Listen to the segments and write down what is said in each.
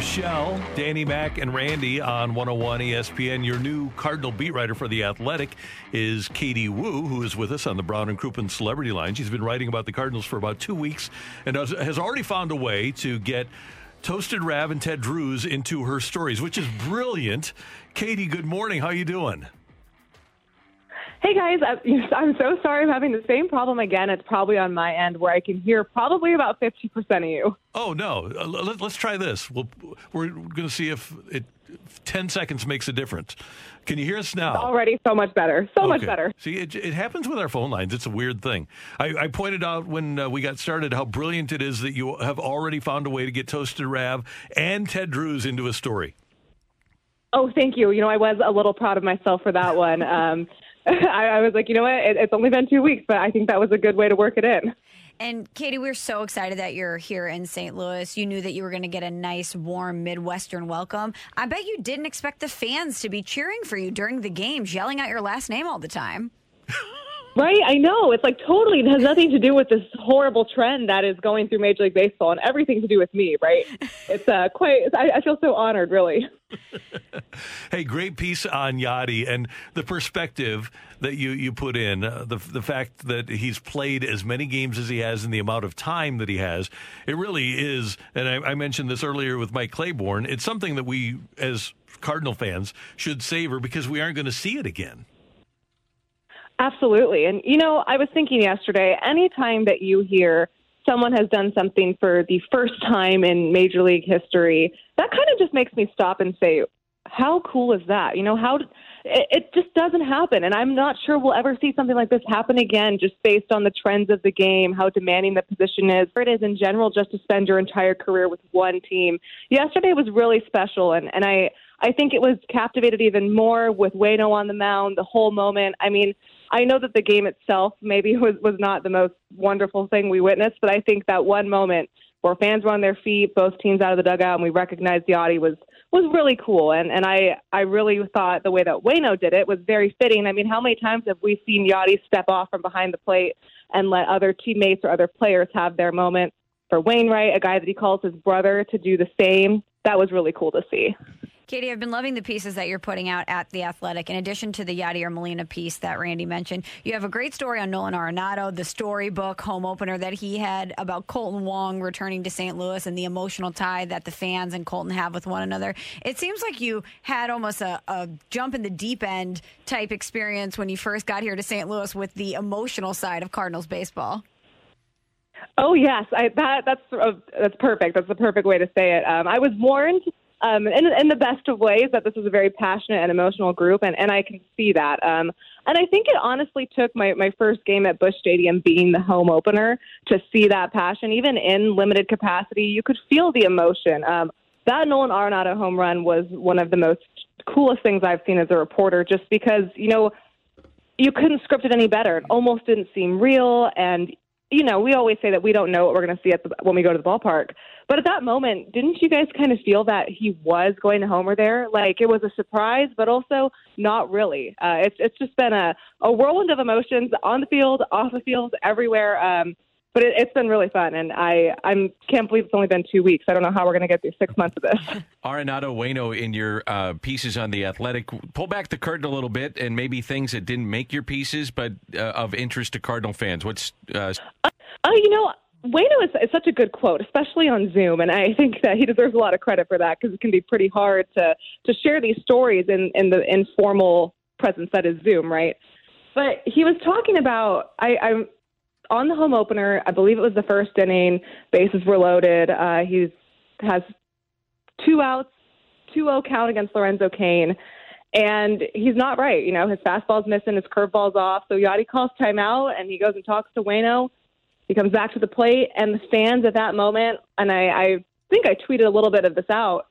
Michelle, Danny Mac, and Randy on 101 ESPN. Your new Cardinal beat writer for The Athletic is Katie Woo, who is with us on the Brown and Crouppen Celebrity Line. She's been writing about the Cardinals for about two weeks and has, already found a way to get Toasted Rav and Ted Drewes into her stories, which is brilliant. Katie, good morning. How you doing? Hey guys, I'm so sorry I'm having the same problem again. It's probably on my end where I can hear probably about 50% of you. Oh, no. Uh, let, us try this. We'll, we're going to see if it 10 seconds makes a difference. Can you hear us now? It's already so much better. So okay. much better. See, it, it, happens with our phone lines. It's a weird thing. I, I pointed out when uh, we got started how brilliant it is that you have already found a way to get Toasted Rav and Ted Drewes into a story. Oh, thank you. You know, I was a little proud of myself for that one. Um, I, I was like, you know what? It, it's only been two weeks, but I think that was a good way to work it in. And Katie, we're so excited that you're here in St. Louis. You knew that you were going to get a nice, warm Midwestern welcome. I bet you didn't expect the fans to be cheering for you during the games, yelling out your last name all the time. Right, I know. It's like totally. It has nothing to do with this horrible trend that is going through Major League Baseball, and everything to do with me. Right? It's uh, quite. I, I feel so honored, really. hey, great piece on Yadi and the perspective that you you put in. Uh, the the fact that he's played as many games as he has in the amount of time that he has. It really is. And I, I mentioned this earlier with Mike Claiborne. It's something that we as Cardinal fans should savor because we aren't going to see it again. Absolutely. And, you know, I was thinking yesterday, anytime that you hear someone has done something for the first time in Major League history, that kind of just makes me stop and say, how cool is that? You know, how it, it just doesn't happen. And I'm not sure we'll ever see something like this happen again, just based on the trends of the game, how demanding the position is. It is in general just to spend your entire career with one team. Yesterday was really special. And, and I, I think it was captivated even more with Wayno on the mound, the whole moment. I mean, I know that the game itself maybe was was not the most wonderful thing we witnessed, but I think that one moment where fans were on their feet, both teams out of the dugout, and we recognized Yadi was was really cool. And and I I really thought the way that Wayno did it was very fitting. I mean, how many times have we seen Yadi step off from behind the plate and let other teammates or other players have their moment? For Wainwright, a guy that he calls his brother, to do the same, that was really cool to see. Katie, I've been loving the pieces that you're putting out at The Athletic. In addition to the Yadier Molina piece that Randy mentioned, you have a great story on Nolan Arenado, the storybook home opener that he had about Kolten Wong returning to St. Louis and the emotional tie that the fans and Kolten have with one another. It seems like you had almost a, a jump in the deep end type experience when you first got here to St. Louis with the emotional side of Cardinals baseball. Oh yes, I, that that's uh, that's perfect. That's the perfect way to say it. Um, I was warned um, in, in the best of ways that this is a very passionate and emotional group, and, and I can see that. Um, and I think it honestly took my, my first game at Busch Stadium being the home opener to see that passion. Even in limited capacity, you could feel the emotion. Um, that Nolan Arenado home run was one of the most coolest things I've seen as a reporter, just because, you know, you couldn't script it any better. It almost didn't seem real, and you know, we always say that we don't know what we're going to see at the, when we go to the ballpark. But at that moment, didn't you guys kind of feel that he was going to homer there? Like it was a surprise, but also not really. Uh, it's it's just been a, a whirlwind of emotions on the field, off the field, everywhere. Um, but it, has been really fun, and I I can't believe it's only been two weeks. I don't know how we're going to get through six months of this. Arenado Wayno, in your uh, pieces on the Athletic, pull back the curtain a little bit, and maybe things that didn't make your pieces, but uh, of interest to Cardinal fans. What's uh... uh, you know. Wayno is, is such a good quote, especially on Zoom, and I think that he deserves a lot of credit for that because it can be pretty hard to to share these stories in in the informal presence that is Zoom, right? But he was talking about I, I'm on the home opener. I believe it was the first inning. Bases were loaded. Uh, he has two outs, 2-0 count against Lorenzo Cain, and he's not right. You know, his fastball's missing, his curveball's off. So Yadi calls timeout, and he goes and talks to Wayno. He comes back to the plate, and the fans at that moment, and I, I think I tweeted a little bit of this out.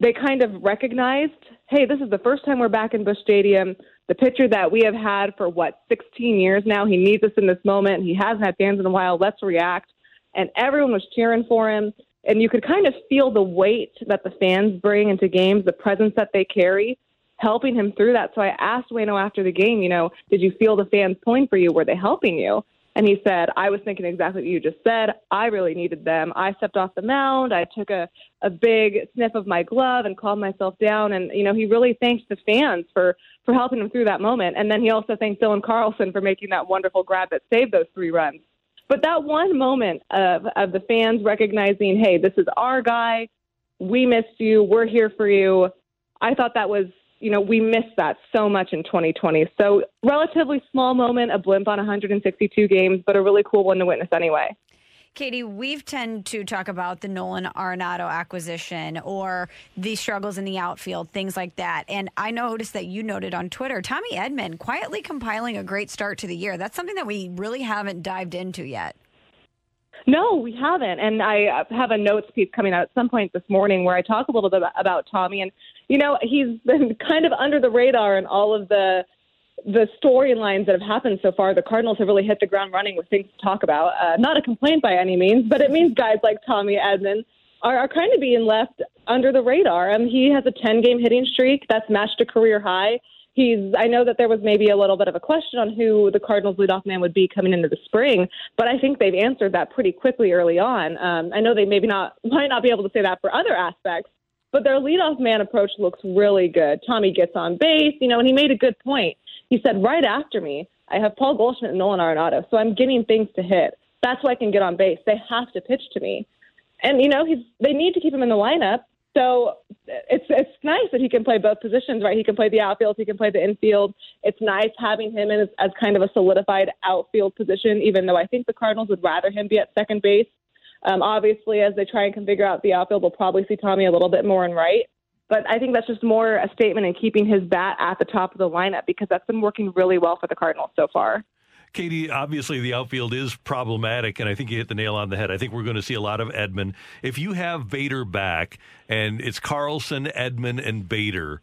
They kind of recognized, hey, this is the first time we're back in Busch Stadium. The pitcher that we have had for what 16 years now, he needs us in this moment. He hasn't had fans in a while. Let's react. And everyone was cheering for him. And you could kind of feel the weight that the fans bring into games, the presence that they carry, helping him through that. So I asked Wayno after the game, you know, did you feel the fans pulling for you? Were they helping you? And he said, I was thinking exactly what you just said. I really needed them. I stepped off the mound. I took a, a big sniff of my glove and calmed myself down. And, you know, he really thanked the fans for, for helping him through that moment. And then he also thanked Dylan Carlson for making that wonderful grab that saved those three runs. But that one moment of, of the fans recognizing, hey, this is our guy. We missed you. We're here for you. I thought that was you know, we missed that so much in 2020. So, relatively small moment, a blimp on 162 games, but a really cool one to witness anyway. Katie, we've tend to talk about the Nolan Arenado acquisition or the struggles in the outfield, things like that. And I noticed that you noted on Twitter, Tommy Edman quietly compiling a great start to the year. That's something that we really haven't dived into yet. No, we haven't. And I have a notes piece coming out at some point this morning where I talk a little bit about Tommy. And, you know, he's been kind of under the radar in all of the the storylines that have happened so far. The Cardinals have really hit the ground running with things to talk about. Uh, not a complaint by any means, but it means guys like Tommy Edman are, are kind of being left under the radar. Um, he has a 10 game hitting streak that's matched a career high he's I know that there was maybe a little bit of a question on who the Cardinals leadoff man would be coming into the spring, but I think they've answered that pretty quickly early on. Um, I know they maybe not might not be able to say that for other aspects, but their leadoff man approach looks really good. Tommy gets on base, you know, and he made a good point. He said, right after me, I have Paul Goldschmidt and Nolan Arenado, so I'm getting things to hit. That's why I can get on base. They have to pitch to me. And you know, he's they need to keep him in the lineup so it's it's nice that he can play both positions, right? He can play the outfield, he can play the infield. It's nice having him in as, as kind of a solidified outfield position, even though I think the Cardinals would rather him be at second base. Um, obviously, as they try and can figure out the outfield, we'll probably see Tommy a little bit more in right. But I think that's just more a statement in keeping his bat at the top of the lineup because that's been working really well for the Cardinals so far. Katie, obviously the outfield is problematic, and I think you hit the nail on the head. I think we're going to see a lot of Edman. If you have Bader back, and it's Carlson, Edman, and Bader,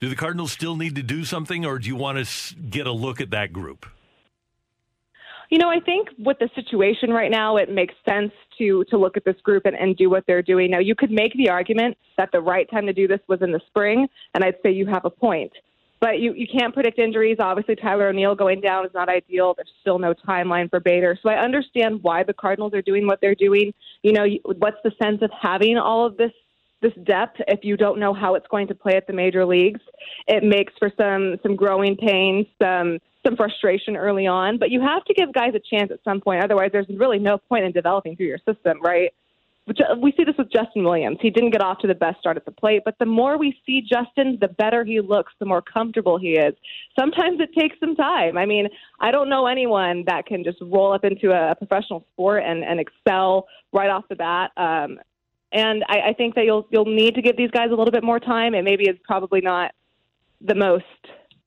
do the Cardinals still need to do something, or do you want to get a look at that group? You know, I think with the situation right now, it makes sense to to look at this group and, and do what they're doing. Now, you could make the argument that the right time to do this was in the spring, and I'd say you have a point but you, you can't predict injuries. Obviously, Tyler O'Neill going down is not ideal. There's still no timeline for Bader. So I understand why the Cardinals are doing what they're doing. You know, what's the sense of having all of this this depth if you don't know how it's going to play at the major leagues? It makes for some some growing pains, some some frustration early on. But you have to give guys a chance at some point. Otherwise, there's really no point in developing through your system, right? We see this with Justin Williams. He didn't get off to the best start at the plate, but the more we see Justin, the better he looks, the more comfortable he is. Sometimes it takes some time. I mean, I don't know anyone that can just roll up into a professional sport and, and excel right off the bat. Um, and I, I think that you'll you'll need to give these guys a little bit more time. and maybe it's probably not the most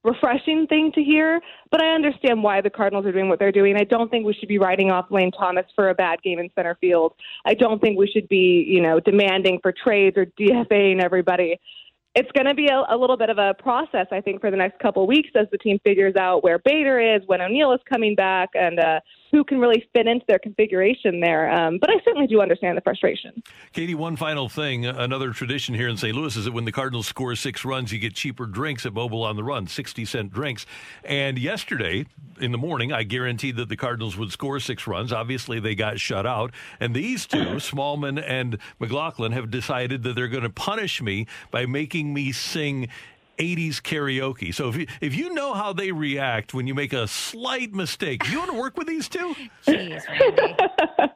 refreshing thing to hear, but I understand why the Cardinals are doing what they're doing. I don't think we should be writing off Lane Thomas for a bad game in center field. I don't think we should be, you know, demanding for trades or DFAing everybody. It's going to be a, a little bit of a process, I think, for the next couple of weeks as the team figures out where Bader is, when O'Neill is coming back, and uh, who can really fit into their configuration there. Um, but I certainly do understand the frustration. Katie, one final thing. Another tradition here in St. Louis is that when the Cardinals score six runs, you get cheaper drinks at Mobil on the Run, 60 cent drinks. And yesterday in the morning, I guaranteed that the Cardinals would score six runs. Obviously, they got shut out. And these two, Smallmon and McLaughlin, have decided that they're going to punish me by making me sing 80s karaoke. So if you, if you know how they react when you make a slight mistake, you want to work with these two? Jeez,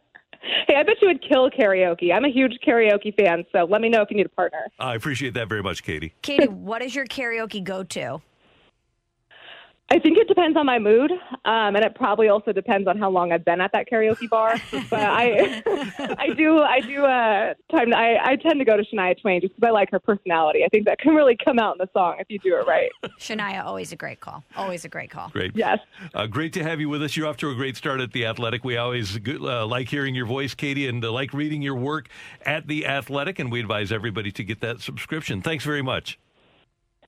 Hey, I bet you would kill karaoke. I'm a huge karaoke fan, so let me know if you need a partner. I appreciate that very much, Katie. Katie, what is your karaoke go to? I think it depends on my mood, um, and it probably also depends on how long I've been at that karaoke bar. but I, I do, I do. Uh, time. I, I tend to go to Shania Twain just because I like her personality. I think that can really come out in the song if you do it right. Shania, always a great call. Always a great call. Great. Yes. Uh, great to have you with us. You're off to a great start at The Athletic. We always uh, like hearing your voice, Katie, and uh, like reading your work at The Athletic, and we advise everybody to get that subscription. Thanks very much.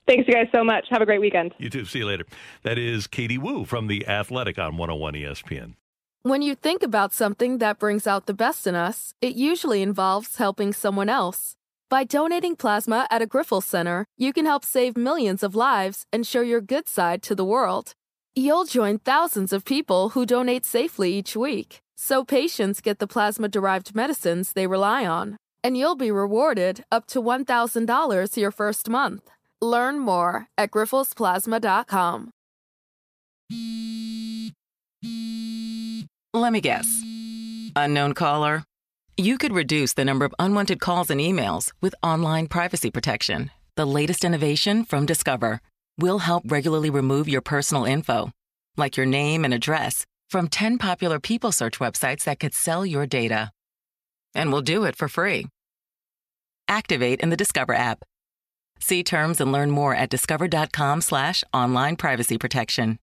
Thanks, you guys, so much. Have a great weekend. You too. See you later. That is Katie Woo from The Athletic on 101 ESPN. When you think about something that brings out the best in us, it usually involves helping someone else. By donating plasma at a Grifols Center, you can help save millions of lives and show your good side to the world. You'll join thousands of people who donate safely each week, so patients get the plasma derived medicines they rely on. And you'll be rewarded up to $1,000 your first month. Learn more at grifolsplasma.com. Let me guess. Unknown caller? You could reduce the number of unwanted calls and emails with online privacy protection. The latest innovation from Discover will help regularly remove your personal info, like your name and address, from 10 popular people search websites that could sell your data. And we'll do it for free. Activate in the Discover app. See terms and learn more at discover.com slash online privacy protection.